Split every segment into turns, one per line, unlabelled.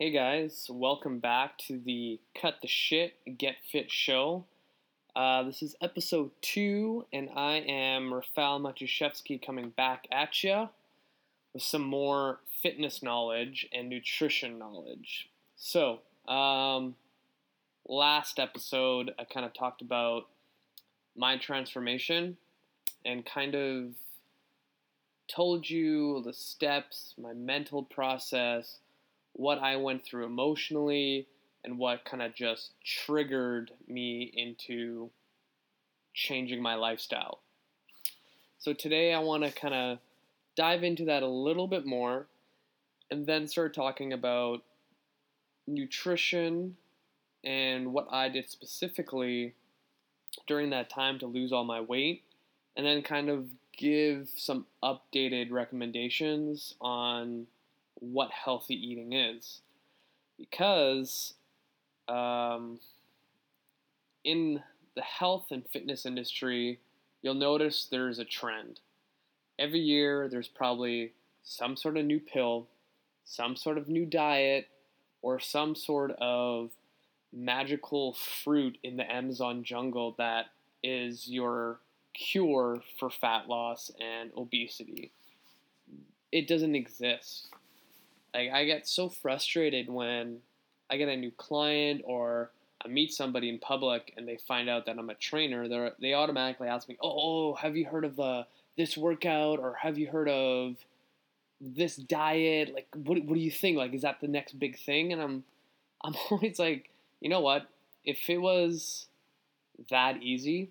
Hey guys, welcome back to the Cut the Shit, Get Fit show. Uh, this is episode two, and I am Rafal Matuszewski coming back at you with some more fitness knowledge and nutrition knowledge. So, um, last episode, I kind of talked about my transformation and kind of told you the steps, my mental process, what I went through emotionally, and what kind of just triggered me into changing my lifestyle. So today I want to kind of dive into that a little bit more and then start talking about nutrition and what I did specifically during that time to lose all my weight and then kind of give some updated recommendations on what healthy eating is because um, in the health and fitness industry, you'll notice there's a trend. Every year, there's probably some sort of new pill, some sort of new diet, or some sort of magical fruit in the Amazon jungle that is your cure for fat loss and obesity. It doesn't exist. Like I get so frustrated when I get a new client or I meet somebody in public and they find out that I'm a trainer. They they automatically ask me, "Oh, have you heard of uh, this workout or have you heard of this diet? Like, what what do you think? Like, is that the next big thing?" And I'm I'm always like, you know what? If it was that easy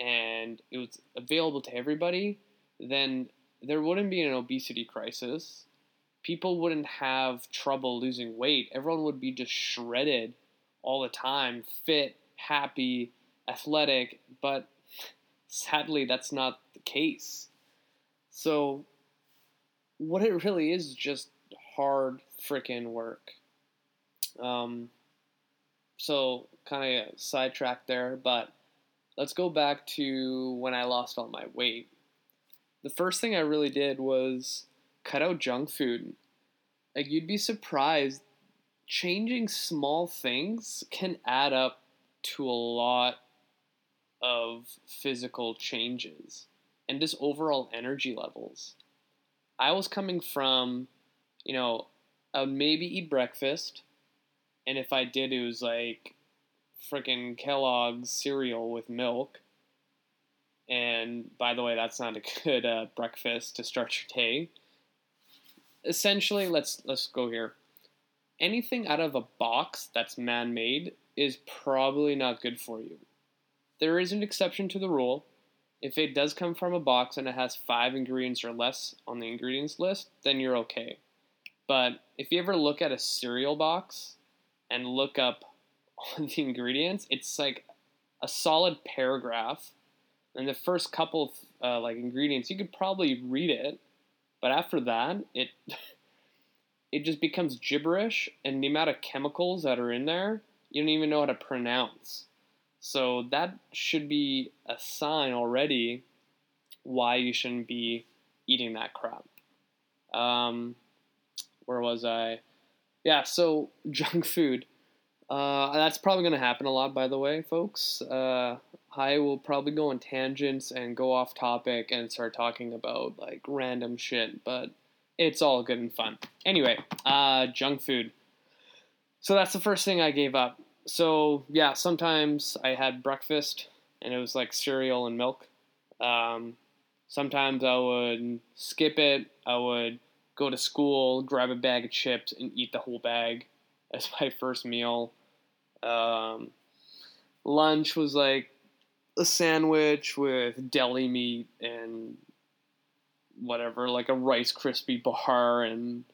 and it was available to everybody, then there wouldn't be an obesity crisis people wouldn't have trouble losing weight. Everyone would be just shredded all the time, fit, happy, athletic, but sadly, that's not the case. So, what it really is is just hard freaking work. Um, so, kind of sidetracked there, but let's go back to when I lost all my weight. The first thing I really did was cut out junk food. Like you'd be surprised changing small things can add up to a lot of physical changes and just overall energy levels. I was coming from, you know, I would maybe eat breakfast, and if I did, it was like freaking Kellogg's cereal with milk. And by the way, that's not a good uh, breakfast to start your day essentially, let's let's go here. Anything out of a box that's man-made is probably not good for you. There is an exception to the rule. If it does come from a box and it has five ingredients or less on the ingredients list, then you're okay. But if you ever look at a cereal box and look up the ingredients, it's like a solid paragraph. And the first couple of uh, like ingredients, you could probably read it, but after that, it it just becomes gibberish, and the amount of chemicals that are in there, you don't even know how to pronounce. So that should be a sign already why you shouldn't be eating that crap. Um, where was I? Yeah, so junk food. Uh, that's probably going to happen a lot, by the way, folks. Uh, I will probably go on tangents and go off topic and start talking about like random shit, but it's all good and fun. Anyway, uh, junk food. So that's the first thing I gave up. So yeah, sometimes I had breakfast and it was like cereal and milk. Um, sometimes I would skip it. I would go to school, grab a bag of chips, and eat the whole bag as my first meal. Um, lunch was like a sandwich with deli meat and whatever, like a Rice Krispie bar and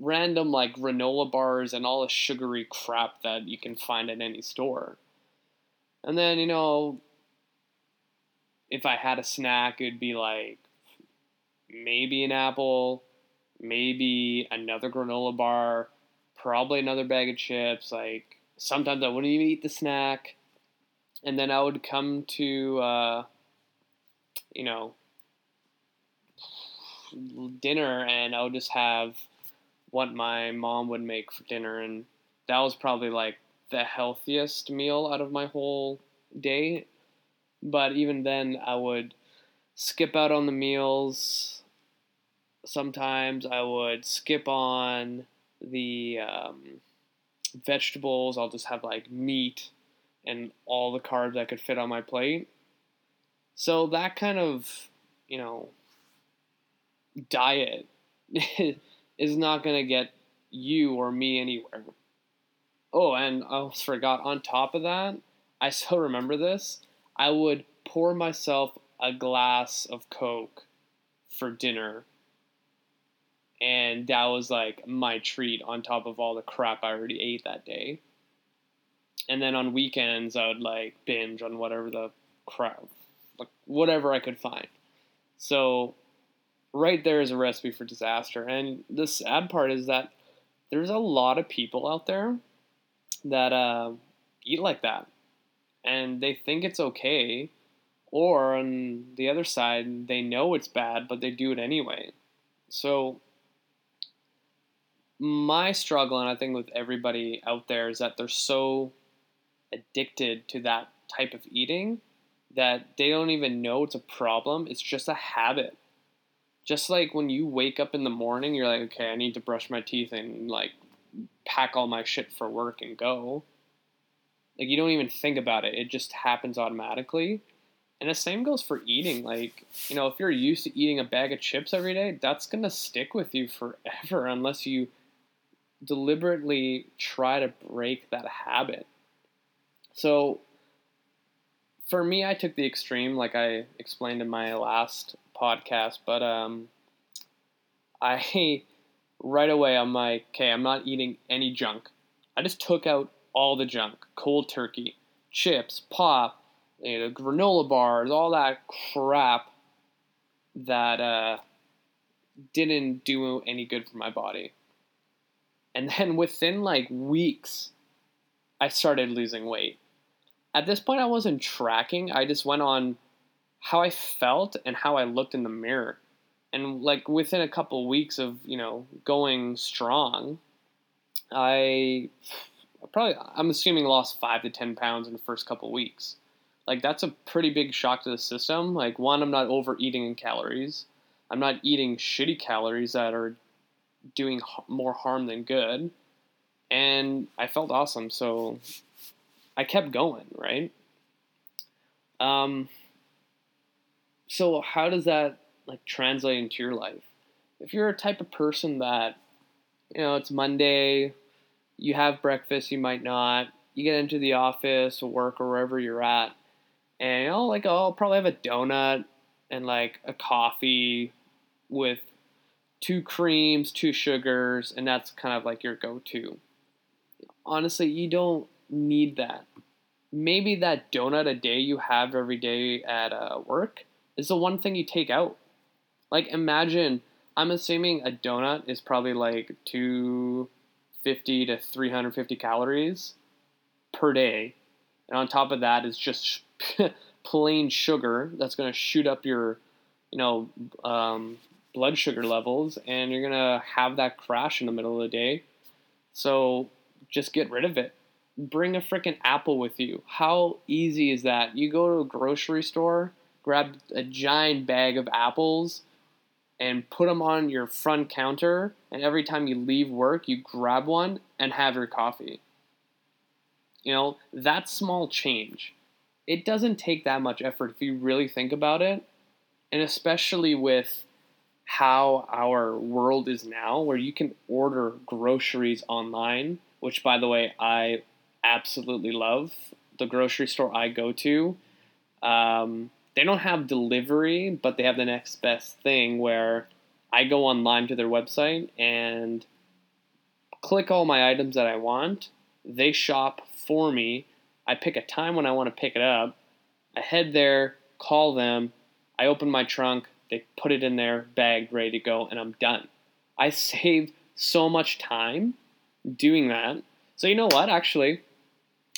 random like granola bars and all the sugary crap that you can find at any store. And then, you know, if I had a snack, it'd be like maybe an apple, maybe another granola bar, probably another bag of chips, like sometimes I wouldn't even eat the snack, and then I would come to, uh, you know, dinner and I would just have what my mom would make for dinner, and that was probably like the healthiest meal out of my whole day. But even then, I would skip out on the meals. Sometimes I would skip on the um, vegetables. I'll just have like meat and all the carbs I could fit on my plate. So that kind of, you know, diet is not going to get you or me anywhere. Oh, and I almost forgot, on top of that, I still remember this. I would pour myself a glass of Coke for dinner. And that was like my treat on top of all the crap I already ate that day. And then on weekends, I would like binge on whatever the crap, like whatever I could find. So, right there is a recipe for disaster. And the sad part is that there's a lot of people out there that uh, eat like that and they think it's okay or on the other side they know it's bad but they do it anyway so my struggle and i think with everybody out there is that they're so addicted to that type of eating that they don't even know it's a problem. It's just a habit. Just like when you wake up in the morning you're like okay i need to brush my teeth and like pack all my shit for work and go. Like you don't even think about it. It just happens automatically. And the same goes for eating. Like, you know, if you're used to eating a bag of chips every day, that's going to stick with you forever unless you deliberately try to break that habit. So, for me, I took the extreme, like I explained in my last podcast, but um, I right away I'm like, okay, I'm not eating any junk. I just took out all the junk, cold turkey, chips, pop, you know, granola bars, all that crap that uh, didn't do any good for my body. And then within like weeks, I started losing weight. At this point, I wasn't tracking, I just went on how I felt and how I looked in the mirror. And like within a couple weeks of, you know, going strong, I probably, I'm assuming lost five to 10 pounds in the first couple weeks like that's a pretty big shock to the system. Like one, I'm not overeating in calories. I'm not eating shitty calories that are doing more harm than good. And I felt awesome, so I kept going, right? Um so how does that like translate into your life? If you're a type of person that you know, it's Monday, you have breakfast, you might not, you get into the office or work or wherever you're at, and you know, like I'll probably have a donut and like a coffee with two creams, two sugars, and that's kind of like your go-to. Honestly, you don't need that. Maybe that donut a day you have every day at uh, work is the one thing you take out. Like imagine, I'm assuming a donut is probably like 250 to 350 calories per day, and on top of that is just plain sugar that's going to shoot up your, you know, um, blood sugar levels, and you're going to have that crash in the middle of the day. So just get rid of it. Bring a freaking apple with you. How easy is that? You go to a grocery store, grab a giant bag of apples, and put them on your front counter, and every time you leave work, you grab one and have your coffee. You know, that small change it doesn't take that much effort if you really think about it. And especially with how our world is now, where you can order groceries online, which, by the way, I absolutely love. The grocery store I go to, um, they don't have delivery, but they have the next best thing where I go online to their website and click all my items that I want. They shop for me I pick a time when I want to pick it up. I head there, call them. I open my trunk. They put it in there, bagged, ready to go, and I'm done. I saved so much time doing that. So, you know what? Actually,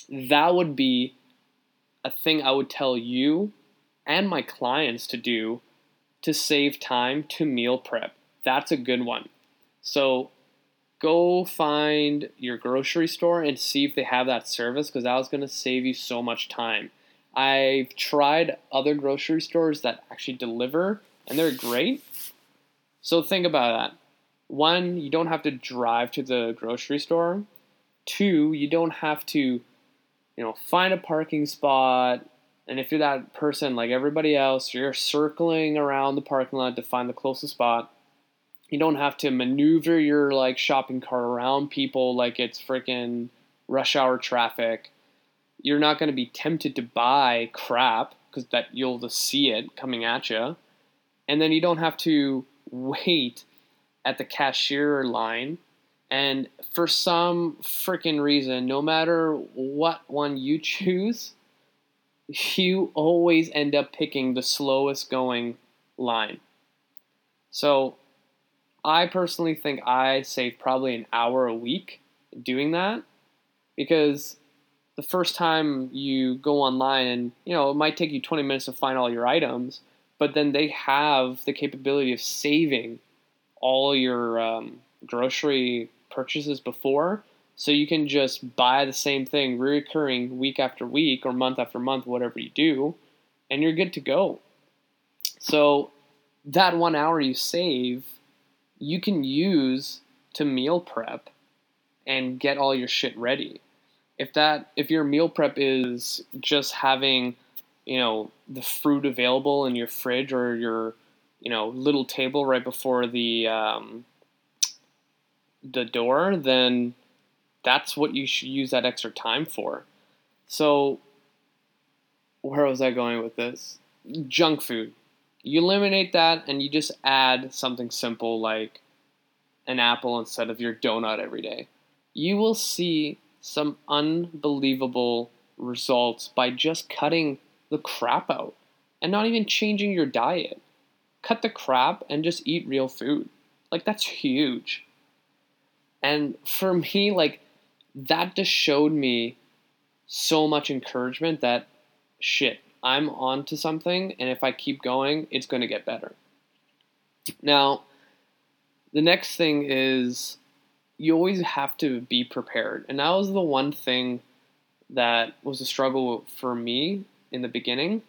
that would be a thing I would tell you and my clients to do to save time to meal prep. That's a good one. So, go find your grocery store and see if they have that service because that was going to save you so much time. I've tried other grocery stores that actually deliver and they're great. So think about that. One, you don't have to drive to the grocery store. Two, you don't have to, you know, find a parking spot. And if you're that person like everybody else, you're circling around the parking lot to find the closest spot. You don't have to maneuver your like shopping cart around people like it's freaking rush hour traffic. You're not going to be tempted to buy crap because that you'll just see it coming at you. And then you don't have to wait at the cashier line. And for some freaking reason, no matter what one you choose, you always end up picking the slowest going line. So I personally think I save probably an hour a week doing that because the first time you go online and you know it might take you 20 minutes to find all your items but then they have the capability of saving all your um, grocery purchases before so you can just buy the same thing recurring week after week or month after month whatever you do and you're good to go so that one hour you save you can use to meal prep and get all your shit ready. If that if your meal prep is just having, you know, the fruit available in your fridge or your, you know, little table right before the um, the door, then that's what you should use that extra time for. So where was I going with this? Junk food. You eliminate that and you just add something simple like an apple instead of your donut every day. You will see some unbelievable results by just cutting the crap out and not even changing your diet. Cut the crap and just eat real food. Like, that's huge. And for me, like, that just showed me so much encouragement that shit, I'm on to something, and if I keep going, it's going to get better. Now, the next thing is you always have to be prepared. And that was the one thing that was a struggle for me in the beginning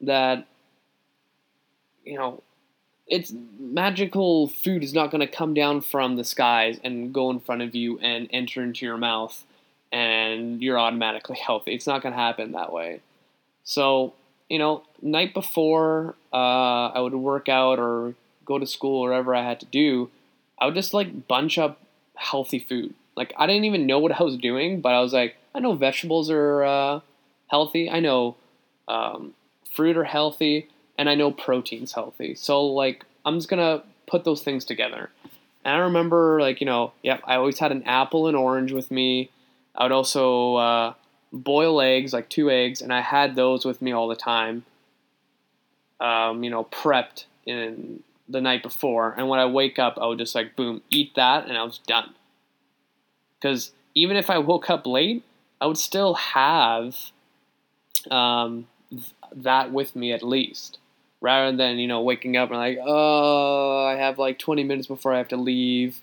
that you know it's magical food is not going to come down from the skies and go in front of you and enter into your mouth and you're automatically healthy. It's not going to happen that way. So, you know, night before uh, I would work out or go to school or whatever I had to do, I would just like bunch up healthy food. Like I didn't even know what I was doing, but I was like, I know vegetables are uh, healthy. I know um, fruit are healthy, and I know protein's healthy. So like I'm just gonna put those things together. And I remember like you know, yeah, I always had an apple and orange with me. I would also uh, boil eggs, like two eggs, and I had those with me all the time. Um, you know, prepped in the night before, and when I wake up, I would just like boom, eat that, and I was done. Because even if I woke up late, I would still have um, th- that with me at least, rather than you know waking up and like, oh, I have like 20 minutes before I have to leave.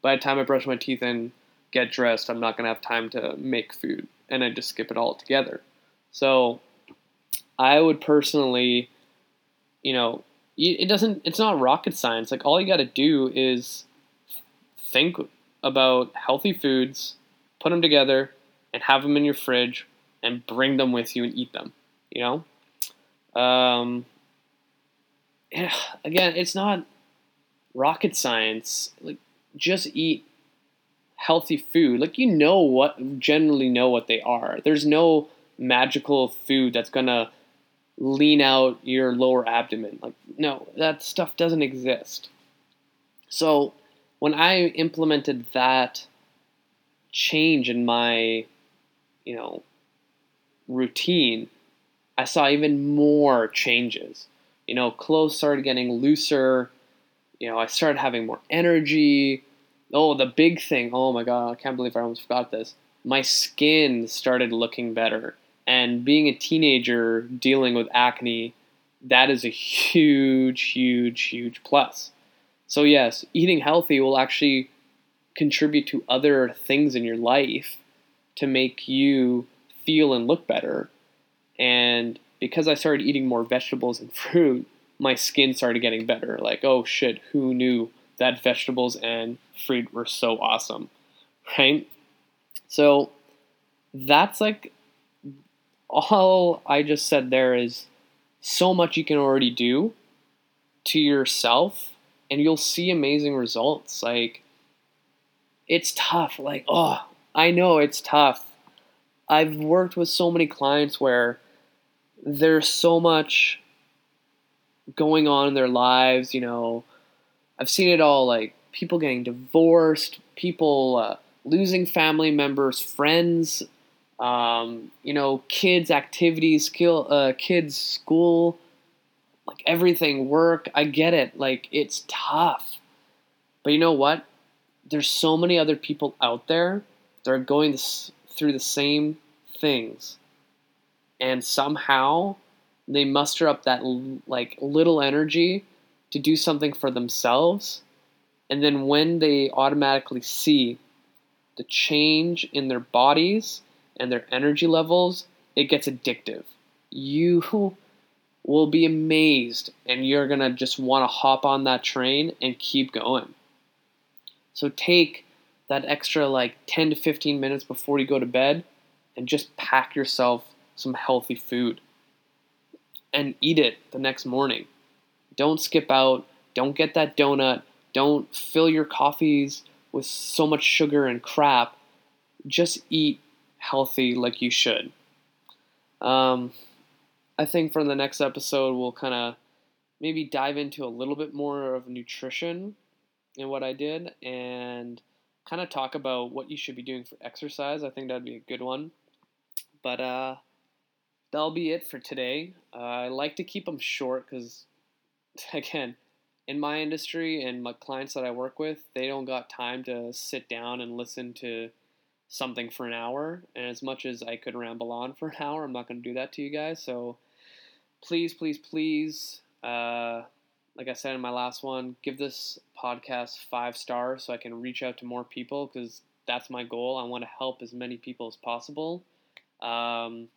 By the time I brush my teeth and get dressed, I'm not gonna have time to make food, and I just skip it all together. So, I would personally, you know, it doesn't it's not rocket science like all you got to do is think about healthy foods put them together and have them in your fridge and bring them with you and eat them you know um, again it's not rocket science like just eat healthy food like you know what generally know what they are there's no magical food that's gonna lean out your lower abdomen. Like, no, that stuff doesn't exist. So, when I implemented that change in my, you know, routine, I saw even more changes. You know, clothes started getting looser. You know, I started having more energy. Oh, the big thing. Oh my God, I can't believe I almost forgot this. My skin started looking better. And being a teenager dealing with acne, that is a huge, huge, huge plus. So, yes, eating healthy will actually contribute to other things in your life to make you feel and look better. And because I started eating more vegetables and fruit, my skin started getting better. Like, oh shit, who knew that vegetables and fruit were so awesome, right? So that's like all I just said there is so much you can already do to yourself and you'll see amazing results. Like, it's tough. Like, oh, I know it's tough. I've worked with so many clients where there's so much going on in their lives, you know. I've seen it all like people getting divorced, people uh, losing family members, friends, um, you know, kids' activities, skill, uh, kids' school, like everything, work. I get it. Like, it's tough. But you know what? There's so many other people out there that are going through the same things. And somehow they muster up that like little energy to do something for themselves. And then when they automatically see the change in their bodies and their energy levels, it gets addictive. You will be amazed and you're going to just want to hop on that train and keep going. So take that extra like 10 to 15 minutes before you go to bed and just pack yourself some healthy food and eat it the next morning. Don't skip out. Don't get that donut. Don't fill your coffees with so much sugar and crap. Just eat healthy like you should. Um, I think for the next episode, we'll kind of maybe dive into a little bit more of nutrition and what I did and kind of talk about what you should be doing for exercise. I think that'd be a good one. But uh, that'll be it for today. Uh, I like to keep them short because, again, in my industry and my clients that I work with, they don't got time to sit down and listen to something for an hour. And as much as I could ramble on for an hour, I'm not going to do that to you guys. So please, please, please, uh, like I said in my last one, give this podcast five stars so I can reach out to more people because that's my goal. I want to help as many people as possible. Um,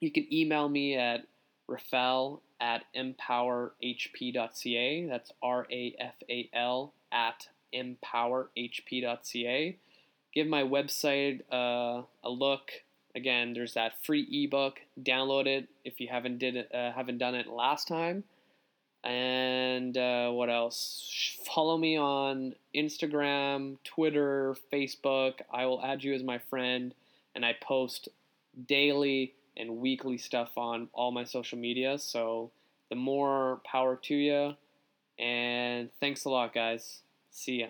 you can email me at Rafal at empowerhp.ca. That's R A F A L at empowerhp.ca give my website uh, a look. Again, there's that free ebook. Download it if you haven't did it, uh, haven't done it last time. And uh, what else? Follow me on Instagram, Twitter, Facebook. I will add you as my friend, and I post daily and weekly stuff on all my social media. So the more power to you. And thanks a lot, guys. See ya.